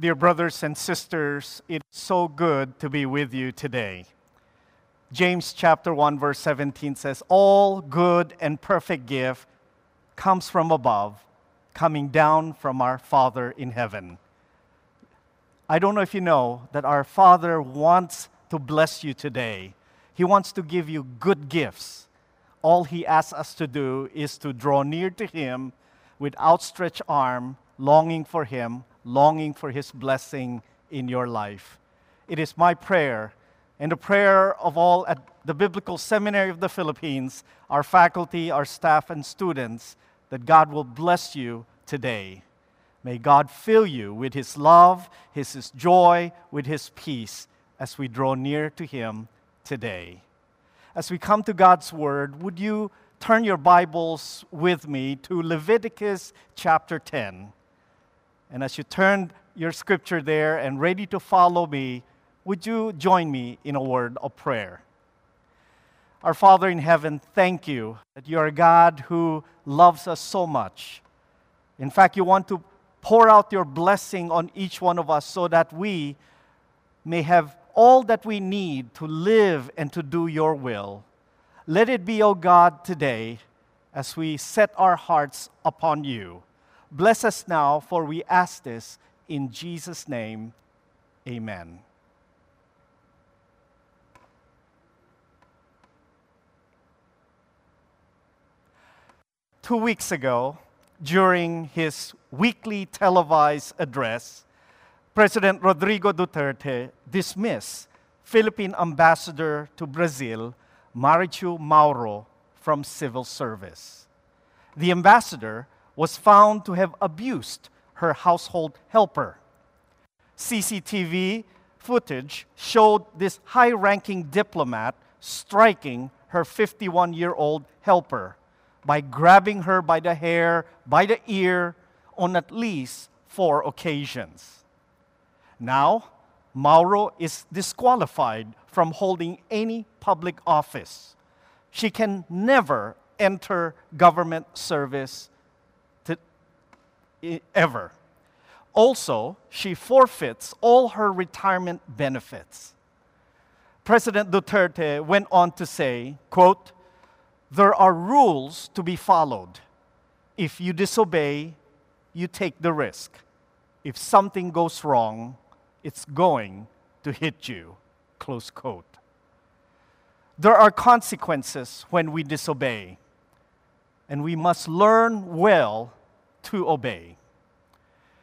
Dear brothers and sisters, it's so good to be with you today. James chapter 1 verse 17 says, "All good and perfect gift comes from above, coming down from our Father in heaven." I don't know if you know that our Father wants to bless you today. He wants to give you good gifts. All he asks us to do is to draw near to him with outstretched arm, longing for him, longing for his blessing in your life. It is my prayer and the prayer of all at the Biblical Seminary of the Philippines, our faculty, our staff, and students, that God will bless you today. May God fill you with His love, His, His joy, with His peace as we draw near to Him today. As we come to God's Word, would you turn your Bibles with me to Leviticus chapter 10? And as you turn your scripture there and ready to follow me, would you join me in a word of prayer? Our Father in heaven, thank you that you are a God who loves us so much. In fact, you want to pour out your blessing on each one of us so that we may have all that we need to live and to do your will. Let it be, O God, today as we set our hearts upon you. Bless us now, for we ask this in Jesus' name. Amen. Two weeks ago, during his weekly televised address, President Rodrigo Duterte dismissed Philippine ambassador to Brazil, Marichu Mauro, from civil service. The ambassador was found to have abused her household helper. CCTV footage showed this high ranking diplomat striking her 51 year old helper by grabbing her by the hair, by the ear, on at least four occasions. Now, Mauro is disqualified from holding any public office. She can never enter government service ever. Also, she forfeits all her retirement benefits. President Duterte went on to say, quote, there are rules to be followed. If you disobey, you take the risk. If something goes wrong, it's going to hit you. Close quote. There are consequences when we disobey, and we must learn well to obey.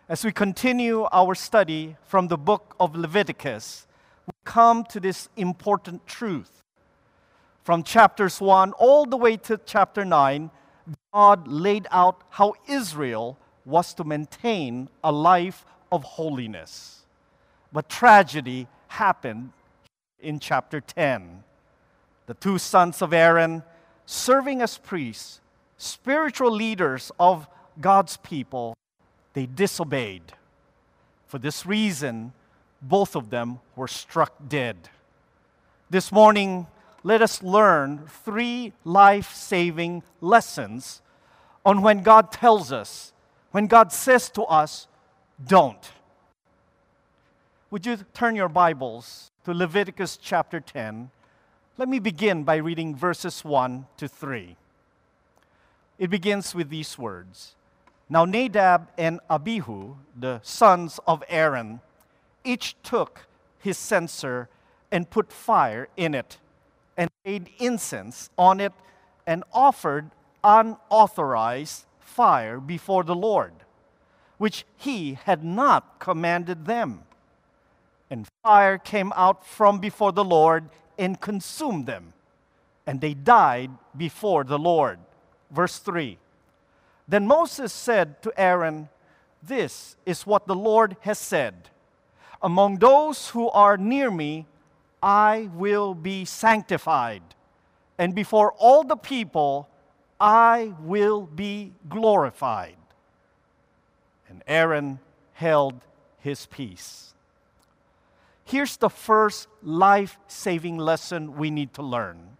As we continue our study from the book of Leviticus, we come to this important truth from chapters 1 all the way to chapter 9, God laid out how Israel was to maintain a life of holiness. But tragedy happened in chapter 10. The two sons of Aaron, serving as priests, spiritual leaders of God's people, they disobeyed. For this reason, both of them were struck dead. This morning, let us learn three life saving lessons on when God tells us, when God says to us, don't. Would you turn your Bibles to Leviticus chapter 10? Let me begin by reading verses 1 to 3. It begins with these words Now Nadab and Abihu, the sons of Aaron, each took his censer and put fire in it and made incense on it and offered unauthorized fire before the Lord, which he had not commanded them. And fire came out from before the Lord and consumed them, and they died before the Lord. Verse 3 Then Moses said to Aaron, This is what the Lord has said Among those who are near me, I will be sanctified. And before all the people, I will be glorified. And Aaron held his peace. Here's the first life saving lesson we need to learn.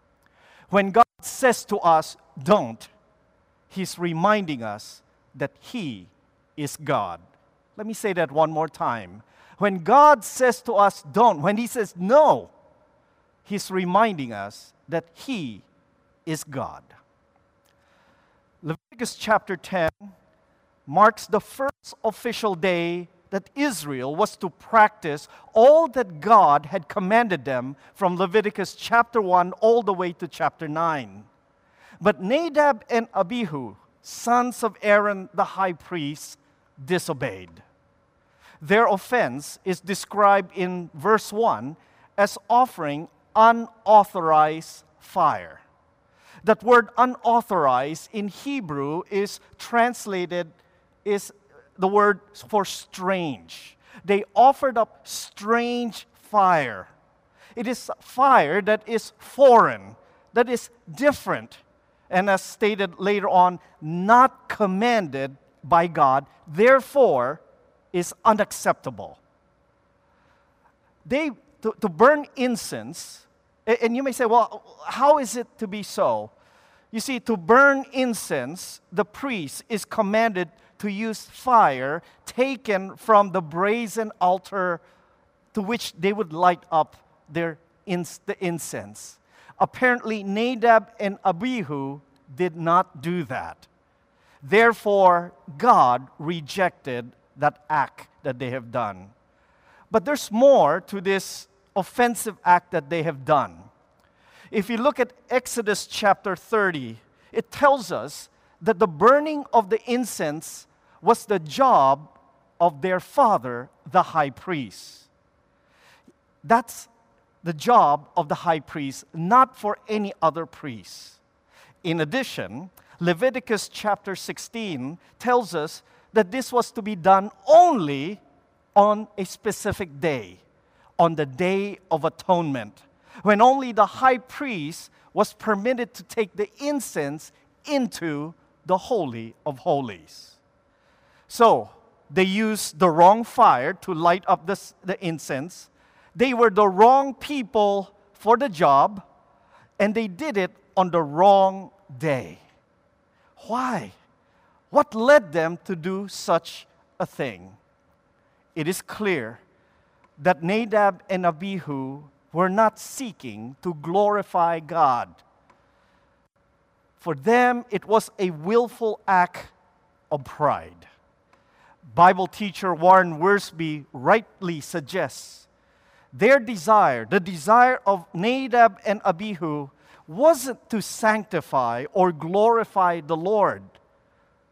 When God says to us, don't, He's reminding us that He is God. Let me say that one more time. When God says to us, don't, when He says no, He's reminding us that He is God. Leviticus chapter 10 marks the first official day that Israel was to practice all that God had commanded them from Leviticus chapter 1 all the way to chapter 9. But Nadab and Abihu, sons of Aaron the high priest, disobeyed. Their offense is described in verse 1 as offering unauthorized fire. That word unauthorized in Hebrew is translated is the word for strange. They offered up strange fire. It is fire that is foreign, that is different, and as stated later on, not commanded by God, therefore is unacceptable. They, to, to burn incense, and you may say, well, how is it to be so? You see, to burn incense, the priest is commanded to use fire taken from the brazen altar to which they would light up their the incense. Apparently, Nadab and Abihu did not do that. Therefore, God rejected that act that they have done. But there's more to this offensive act that they have done. If you look at Exodus chapter 30, it tells us that the burning of the incense was the job of their father, the high priest. That's the job of the high priest, not for any other priest. In addition, Leviticus chapter 16 tells us that this was to be done only on a specific day, on the Day of Atonement, when only the high priest was permitted to take the incense into the Holy of Holies. So, they used the wrong fire to light up this, the incense. They were the wrong people for the job, and they did it on the wrong day. Why? What led them to do such a thing? It is clear that Nadab and Abihu were not seeking to glorify God. For them, it was a willful act of pride. Bible teacher Warren Wiersbe rightly suggests their desire, the desire of Nadab and Abihu, wasn't to sanctify or glorify the Lord,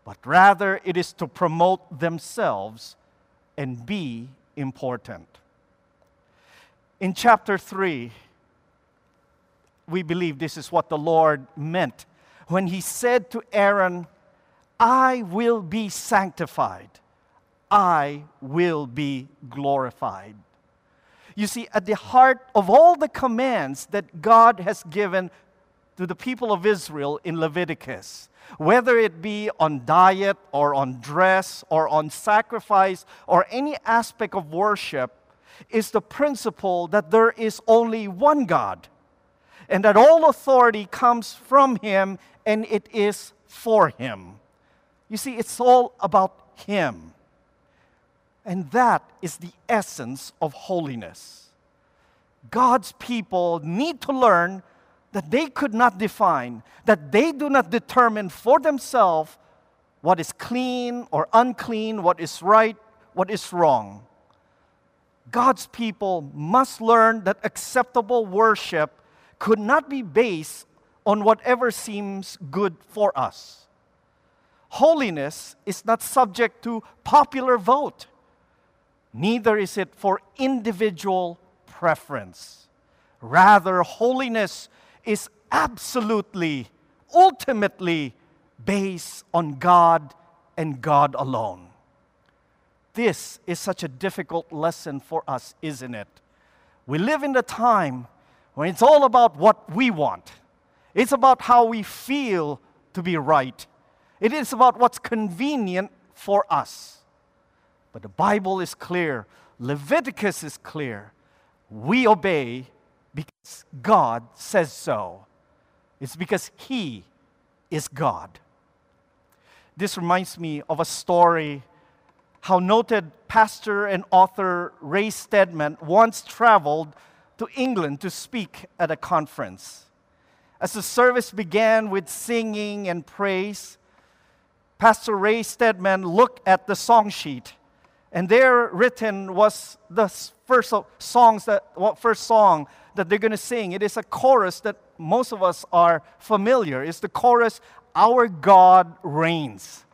but rather it is to promote themselves and be important. In chapter 3, we believe this is what the Lord meant when he said to Aaron, I will be sanctified, I will be glorified. You see, at the heart of all the commands that God has given to the people of Israel in Leviticus, whether it be on diet or on dress or on sacrifice or any aspect of worship, is the principle that there is only one God and that all authority comes from Him and it is for Him. You see, it's all about Him. And that is the essence of holiness. God's people need to learn that they could not define, that they do not determine for themselves what is clean or unclean, what is right, what is wrong. God's people must learn that acceptable worship could not be based on whatever seems good for us. Holiness is not subject to popular vote, neither is it for individual preference. Rather, holiness is absolutely, ultimately based on God and God alone. This is such a difficult lesson for us, isn't it? We live in a time when it's all about what we want. It's about how we feel to be right. It is about what's convenient for us. But the Bible is clear, Leviticus is clear. We obey because God says so. It's because He is God. This reminds me of a story how noted pastor and author Ray Stedman once traveled to England to speak at a conference. As the service began with singing and praise, Pastor Ray Stedman looked at the song sheet, and there written was the first songs that first song that they're going to sing. It is a chorus that most of us are familiar. It's the chorus, "Our God reigns."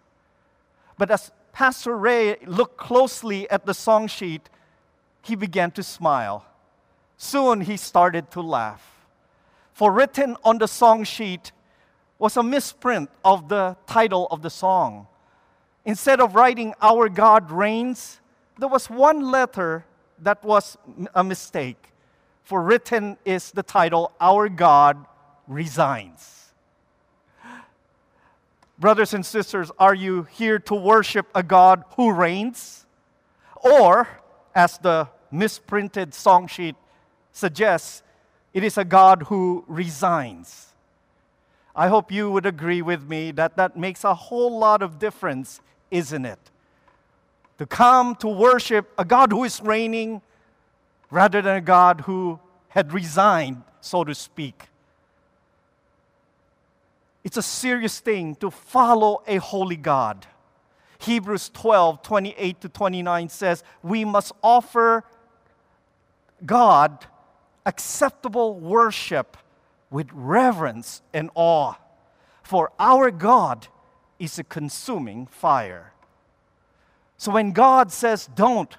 But as Pastor Ray looked closely at the song sheet, he began to smile. Soon he started to laugh. For written on the song sheet was a misprint of the title of the song. Instead of writing Our God Reigns, there was one letter that was a mistake. For written is the title Our God Resigns. Brothers and sisters, are you here to worship a God who reigns? Or, as the misprinted song sheet suggests, it is a God who resigns. I hope you would agree with me that that makes a whole lot of difference, isn't it? To come to worship a God who is reigning rather than a God who had resigned, so to speak. It's a serious thing to follow a holy God. Hebrews 12, 28 to 29 says, We must offer God acceptable worship with reverence and awe, for our God is a consuming fire. So when God says don't,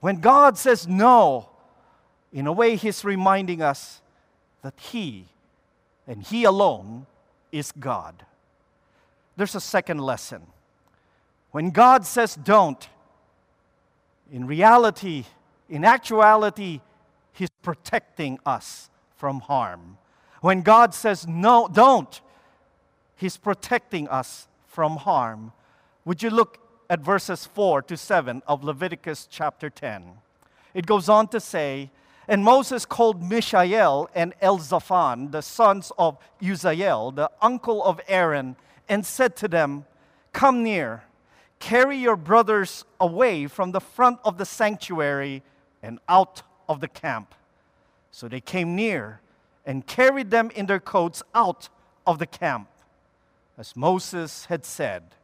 when God says no, in a way, He's reminding us that He and He alone is God. There's a second lesson. When God says don't, in reality, in actuality, He's protecting us from harm. When God says no, don't, He's protecting us from harm. Would you look at verses 4 to 7 of Leviticus chapter 10? It goes on to say, and Moses called Mishael and Elzaphan, the sons of Uzziel, the uncle of Aaron, and said to them, Come near, carry your brothers away from the front of the sanctuary and out of the camp. So they came near and carried them in their coats out of the camp, as Moses had said.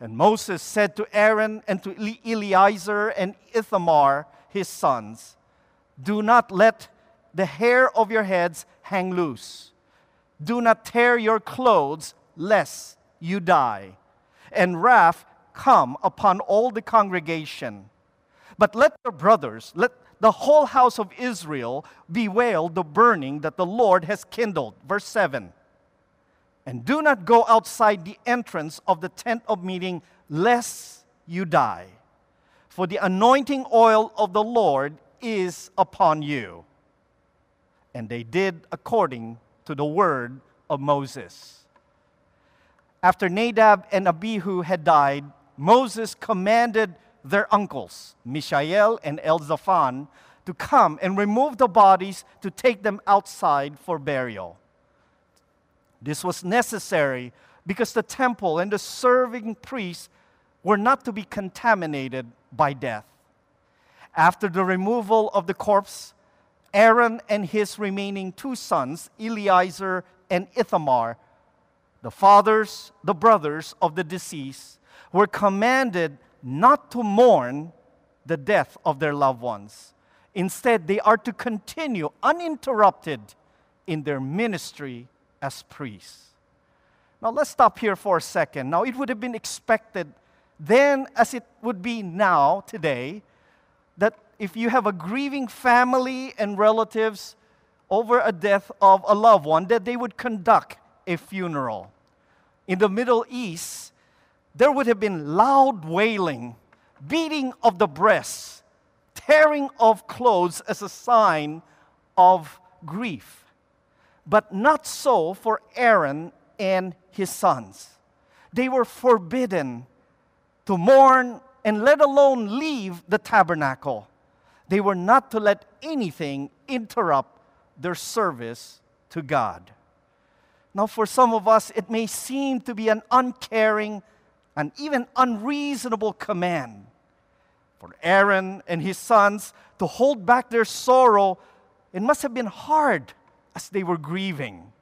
And Moses said to Aaron and to Eleazar and Ithamar, his sons, do not let the hair of your heads hang loose. Do not tear your clothes, lest you die. And wrath come upon all the congregation. But let your brothers, let the whole house of Israel bewail the burning that the Lord has kindled. Verse 7. And do not go outside the entrance of the tent of meeting, lest you die. For the anointing oil of the Lord is upon you. And they did according to the word of Moses. After Nadab and Abihu had died, Moses commanded their uncles, Mishael and Elzaphan, to come and remove the bodies to take them outside for burial. This was necessary because the temple and the serving priests were not to be contaminated by death. After the removal of the corpse, Aaron and his remaining two sons, Eleazar and Ithamar, the fathers, the brothers of the deceased, were commanded not to mourn the death of their loved ones. Instead, they are to continue uninterrupted in their ministry as priests. Now, let's stop here for a second. Now, it would have been expected then, as it would be now, today, that if you have a grieving family and relatives over a death of a loved one, that they would conduct a funeral. In the Middle East, there would have been loud wailing, beating of the breasts, tearing of clothes as a sign of grief. But not so for Aaron and his sons. They were forbidden to mourn and let alone leave the tabernacle. They were not to let anything interrupt their service to God. Now, for some of us, it may seem to be an uncaring and even unreasonable command. For Aaron and his sons to hold back their sorrow, it must have been hard as they were grieving.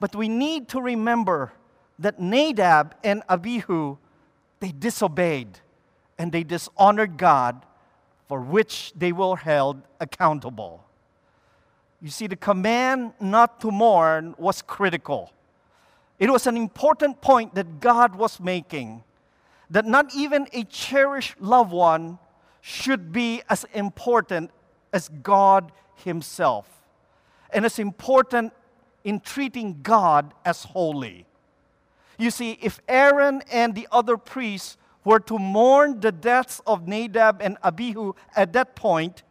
But we need to remember that Nadab and Abihu, they disobeyed and they dishonored God, for which they were held accountable. You see, the command not to mourn was critical. It was an important point that God was making that not even a cherished loved one should be as important as God Himself, and it's important in treating God as holy. You see, if Aaron and the other priests were to mourn the deaths of Nadab and Abihu at that point,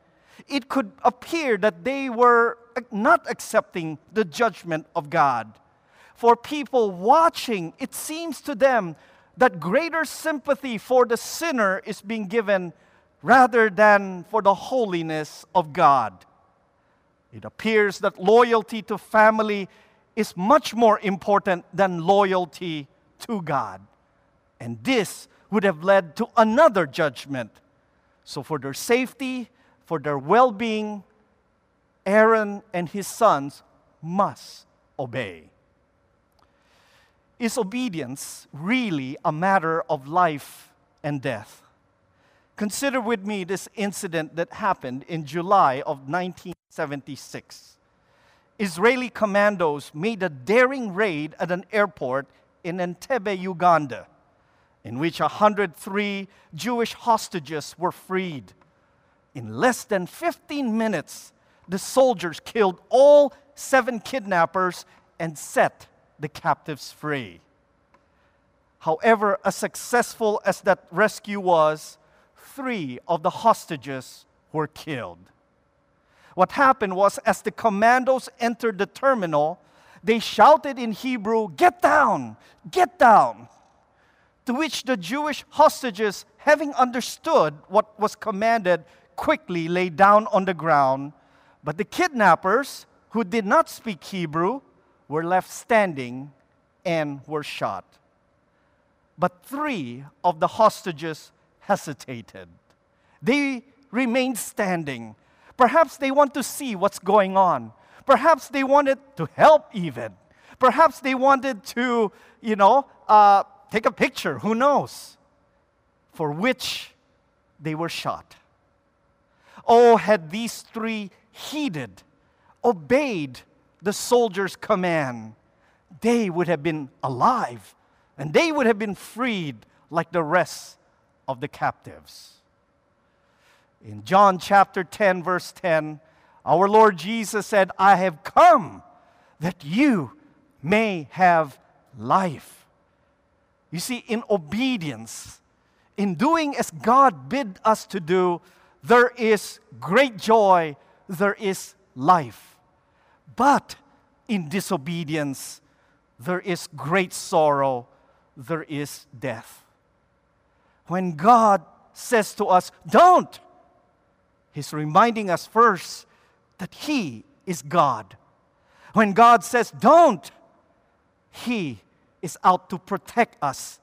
it could appear that they were not accepting the judgment of God. For people watching, it seems to them that greater sympathy for the sinner is being given rather than for the holiness of God. It appears that loyalty to family is much more important than loyalty to God. And this would have led to another judgment. So, for their safety, for their well being, Aaron and his sons must obey. Is obedience really a matter of life and death? Consider with me this incident that happened in July of 1976. Israeli commandos made a daring raid at an airport in Entebbe, Uganda, in which 103 Jewish hostages were freed. In less than 15 minutes, the soldiers killed all seven kidnappers and set the captives free. However, as successful as that rescue was, three of the hostages were killed. What happened was, as the commandos entered the terminal, they shouted in Hebrew, Get down! Get down! To which the Jewish hostages, having understood what was commanded, quickly lay down on the ground. But the kidnappers, who did not speak Hebrew, were left standing and were shot. But three of the hostages hesitated. They remained standing. Perhaps they want to see what's going on. Perhaps they wanted to help, even. Perhaps they wanted to, you know, uh, take a picture. Who knows? For which they were shot. Oh, had these three heeded, obeyed the soldier's command, they would have been alive and they would have been freed like the rest of the captives. In John chapter 10, verse 10, our Lord Jesus said, I have come that you may have life. You see, in obedience, in doing as God bid us to do, there is great joy, there is life. But in disobedience, there is great sorrow, there is death. When God says to us, don't, He's reminding us first that He is God. When God says, don't, He is out to protect us.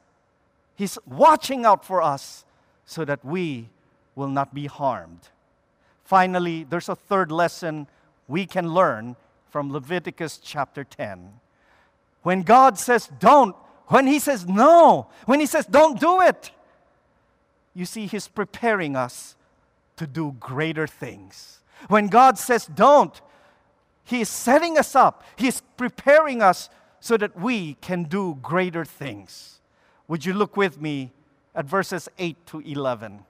He's watching out for us so that we will not be harmed. Finally, there's a third lesson we can learn from Leviticus chapter 10. When God says don't, when He says no, when He says don't do it, you see, He's preparing us to do greater things. When God says don't, He is setting us up, He is preparing us so that we can do greater things. Would you look with me at verses 8 to 11?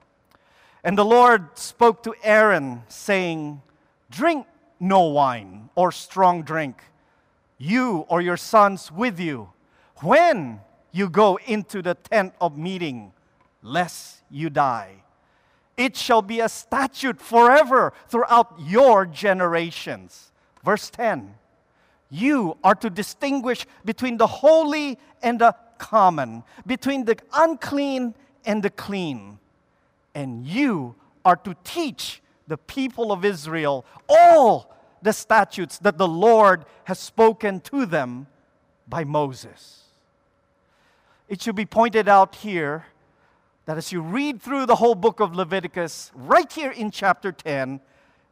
And the Lord spoke to Aaron, saying, Drink no wine or strong drink, you or your sons with you, when you go into the tent of meeting, lest you die. It shall be a statute forever throughout your generations. Verse 10 You are to distinguish between the holy and the common, between the unclean and the clean. And you are to teach the people of Israel all the statutes that the Lord has spoken to them by Moses. It should be pointed out here that as you read through the whole book of Leviticus, right here in chapter 10,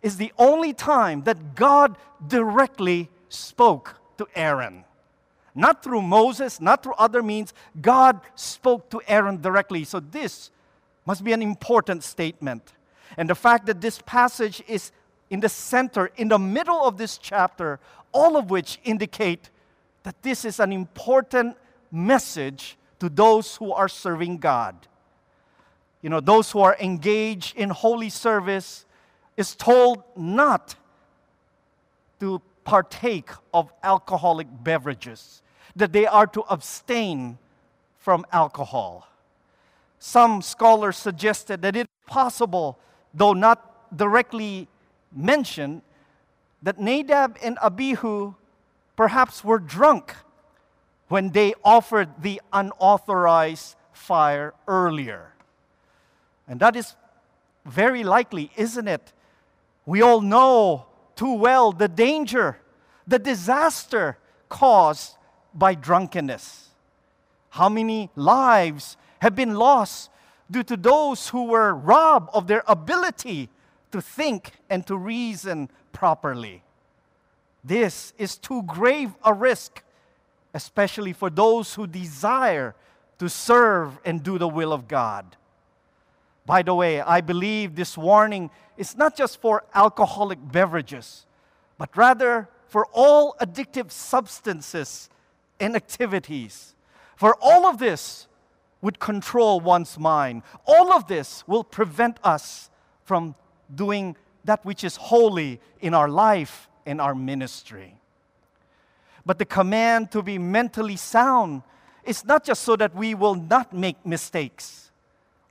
is the only time that God directly spoke to Aaron. Not through Moses, not through other means. God spoke to Aaron directly. So, this must be an important statement. And the fact that this passage is in the center, in the middle of this chapter, all of which indicate that this is an important message to those who are serving God. You know, those who are engaged in holy service is told not to partake of alcoholic beverages, that they are to abstain from alcohol. Some scholars suggested that it's possible, though not directly mentioned, that Nadab and Abihu perhaps were drunk when they offered the unauthorized fire earlier. And that is very likely, isn't it? We all know too well the danger, the disaster caused by drunkenness. How many lives have been lost due to those who were robbed of their ability to think and to reason properly? This is too grave a risk, especially for those who desire to serve and do the will of God. By the way, I believe this warning is not just for alcoholic beverages, but rather for all addictive substances and activities. For all of this would control one's mind. All of this will prevent us from doing that which is holy in our life and our ministry. But the command to be mentally sound is not just so that we will not make mistakes.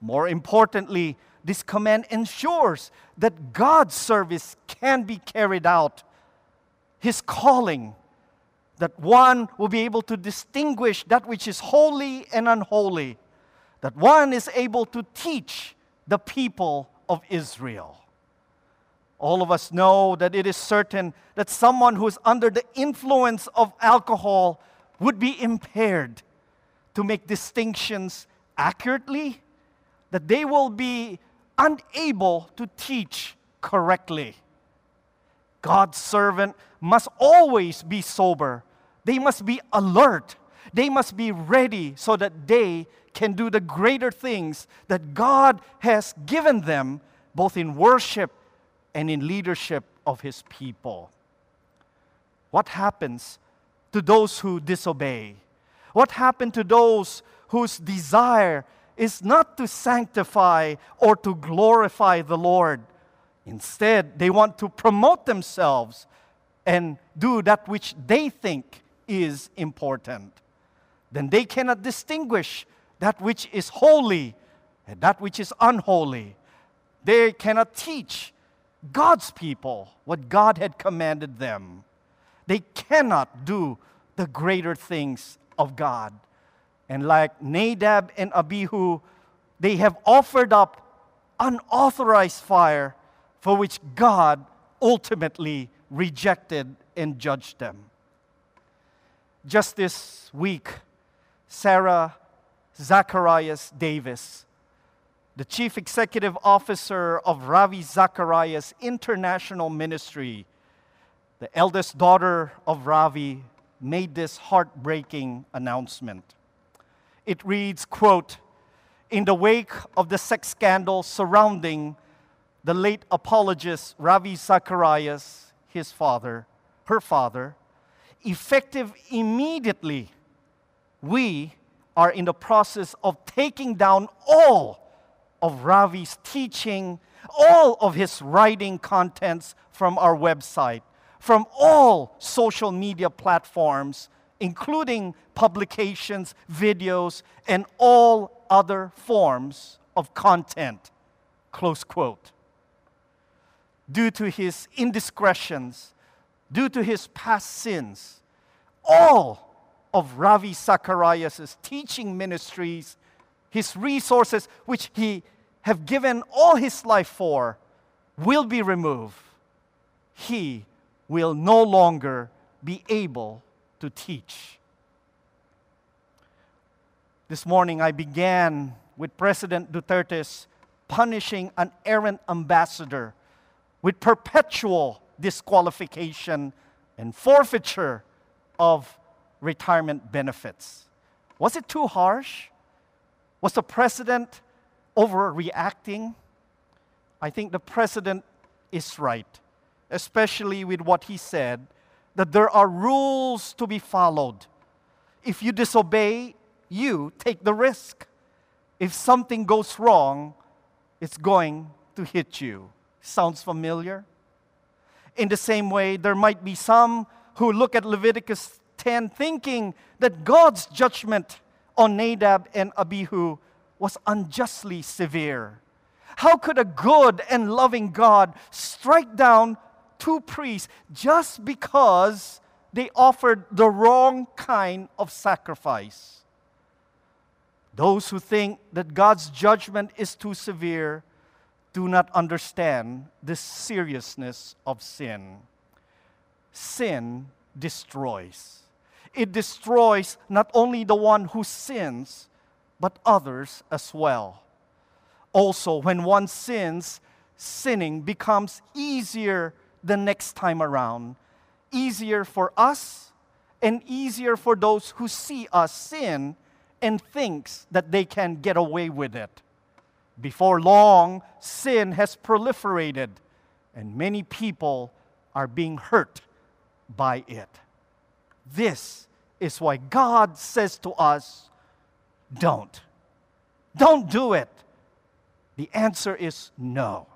More importantly, this command ensures that God's service can be carried out, His calling, that one will be able to distinguish that which is holy and unholy, that one is able to teach the people of Israel. All of us know that it is certain that someone who is under the influence of alcohol would be impaired to make distinctions accurately, that they will be unable to teach correctly. God's servant must always be sober. They must be alert. They must be ready so that they can do the greater things that God has given them, both in worship and in leadership of his people. What happens to those who disobey? What happened to those whose desire is not to sanctify or to glorify the Lord? Instead, they want to promote themselves and do that which they think is important. Then they cannot distinguish that which is holy and that which is unholy. They cannot teach God's people what God had commanded them. They cannot do the greater things of God. And like Nadab and Abihu, they have offered up unauthorized fire for which God ultimately rejected and judged them. Just this week, Sarah Zacharias Davis the chief executive officer of Ravi Zacharias International Ministry, the eldest daughter of Ravi, made this heartbreaking announcement. It reads, quote, in the wake of the sex scandal surrounding the late apologist Ravi Zacharias, his father, her father, effective immediately, we are in the process of taking down all of Ravi's teaching, all of his writing contents from our website, from all social media platforms, including publications, videos, and all other forms of content. Close quote. Due to his indiscretions, due to his past sins, all of Ravi Zacharias' teaching ministries his resources, which he have given all his life for, will be removed. He will no longer be able to teach. This morning I began with President Duterte's punishing an errant ambassador with perpetual disqualification and forfeiture of retirement benefits. Was it too harsh? Was the president overreacting? I think the president is right, especially with what he said that there are rules to be followed. If you disobey, you take the risk. If something goes wrong, it's going to hit you. Sounds familiar? In the same way, there might be some who look at Leviticus 10 thinking that God's judgment on Nadab and Abihu was unjustly severe. How could a good and loving God strike down two priests just because they offered the wrong kind of sacrifice? Those who think that God's judgment is too severe do not understand the seriousness of sin. Sin destroys. It destroys not only the one who sins, but others as well. Also, when one sins, sinning becomes easier the next time around. Easier for us and easier for those who see us sin and thinks that they can get away with it. Before long, sin has proliferated and many people are being hurt by it. This is why God says to us, don't. Don't do it. The answer is no.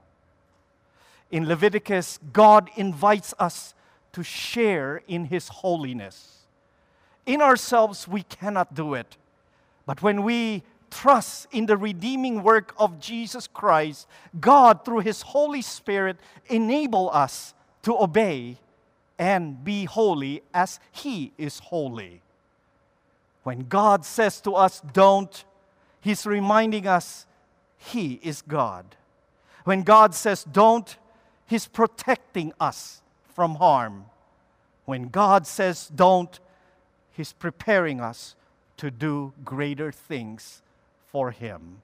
In Leviticus, God invites us to share in His holiness. In ourselves, we cannot do it. But when we trust in the redeeming work of Jesus Christ, God, through His Holy Spirit, enable us to obey and be holy as He is holy. When God says to us, don't, He's reminding us He is God. When God says, don't, He's protecting us from harm. When God says, don't, He's preparing us to do greater things for Him.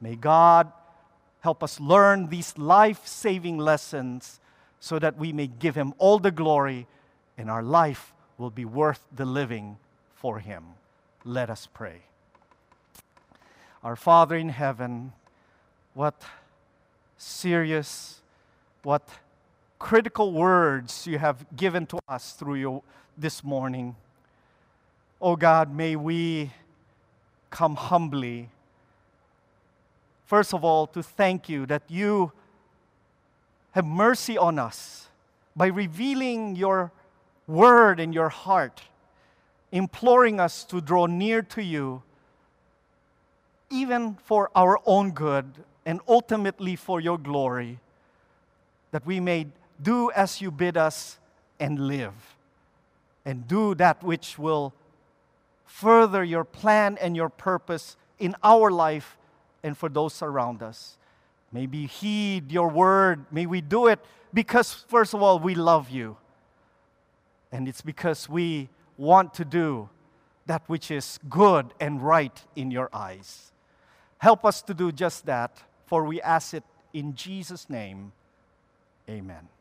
May God help us learn these life saving lessons so that we may give Him all the glory and our life will be worth the living for Him. Let us pray. Our Father in heaven, what serious, what critical words you have given to us through you this morning. Oh God, may we come humbly. First of all, to thank you that you have mercy on us by revealing your word in your heart imploring us to draw near to you, even for our own good and ultimately for your glory, that we may do as you bid us and live, and do that which will further your plan and your purpose in our life and for those around us. May we heed your word. May we do it because, first of all, we love you. And it's because we want to do that which is good and right in your eyes. Help us to do just that, for we ask it in Jesus' name. Amen.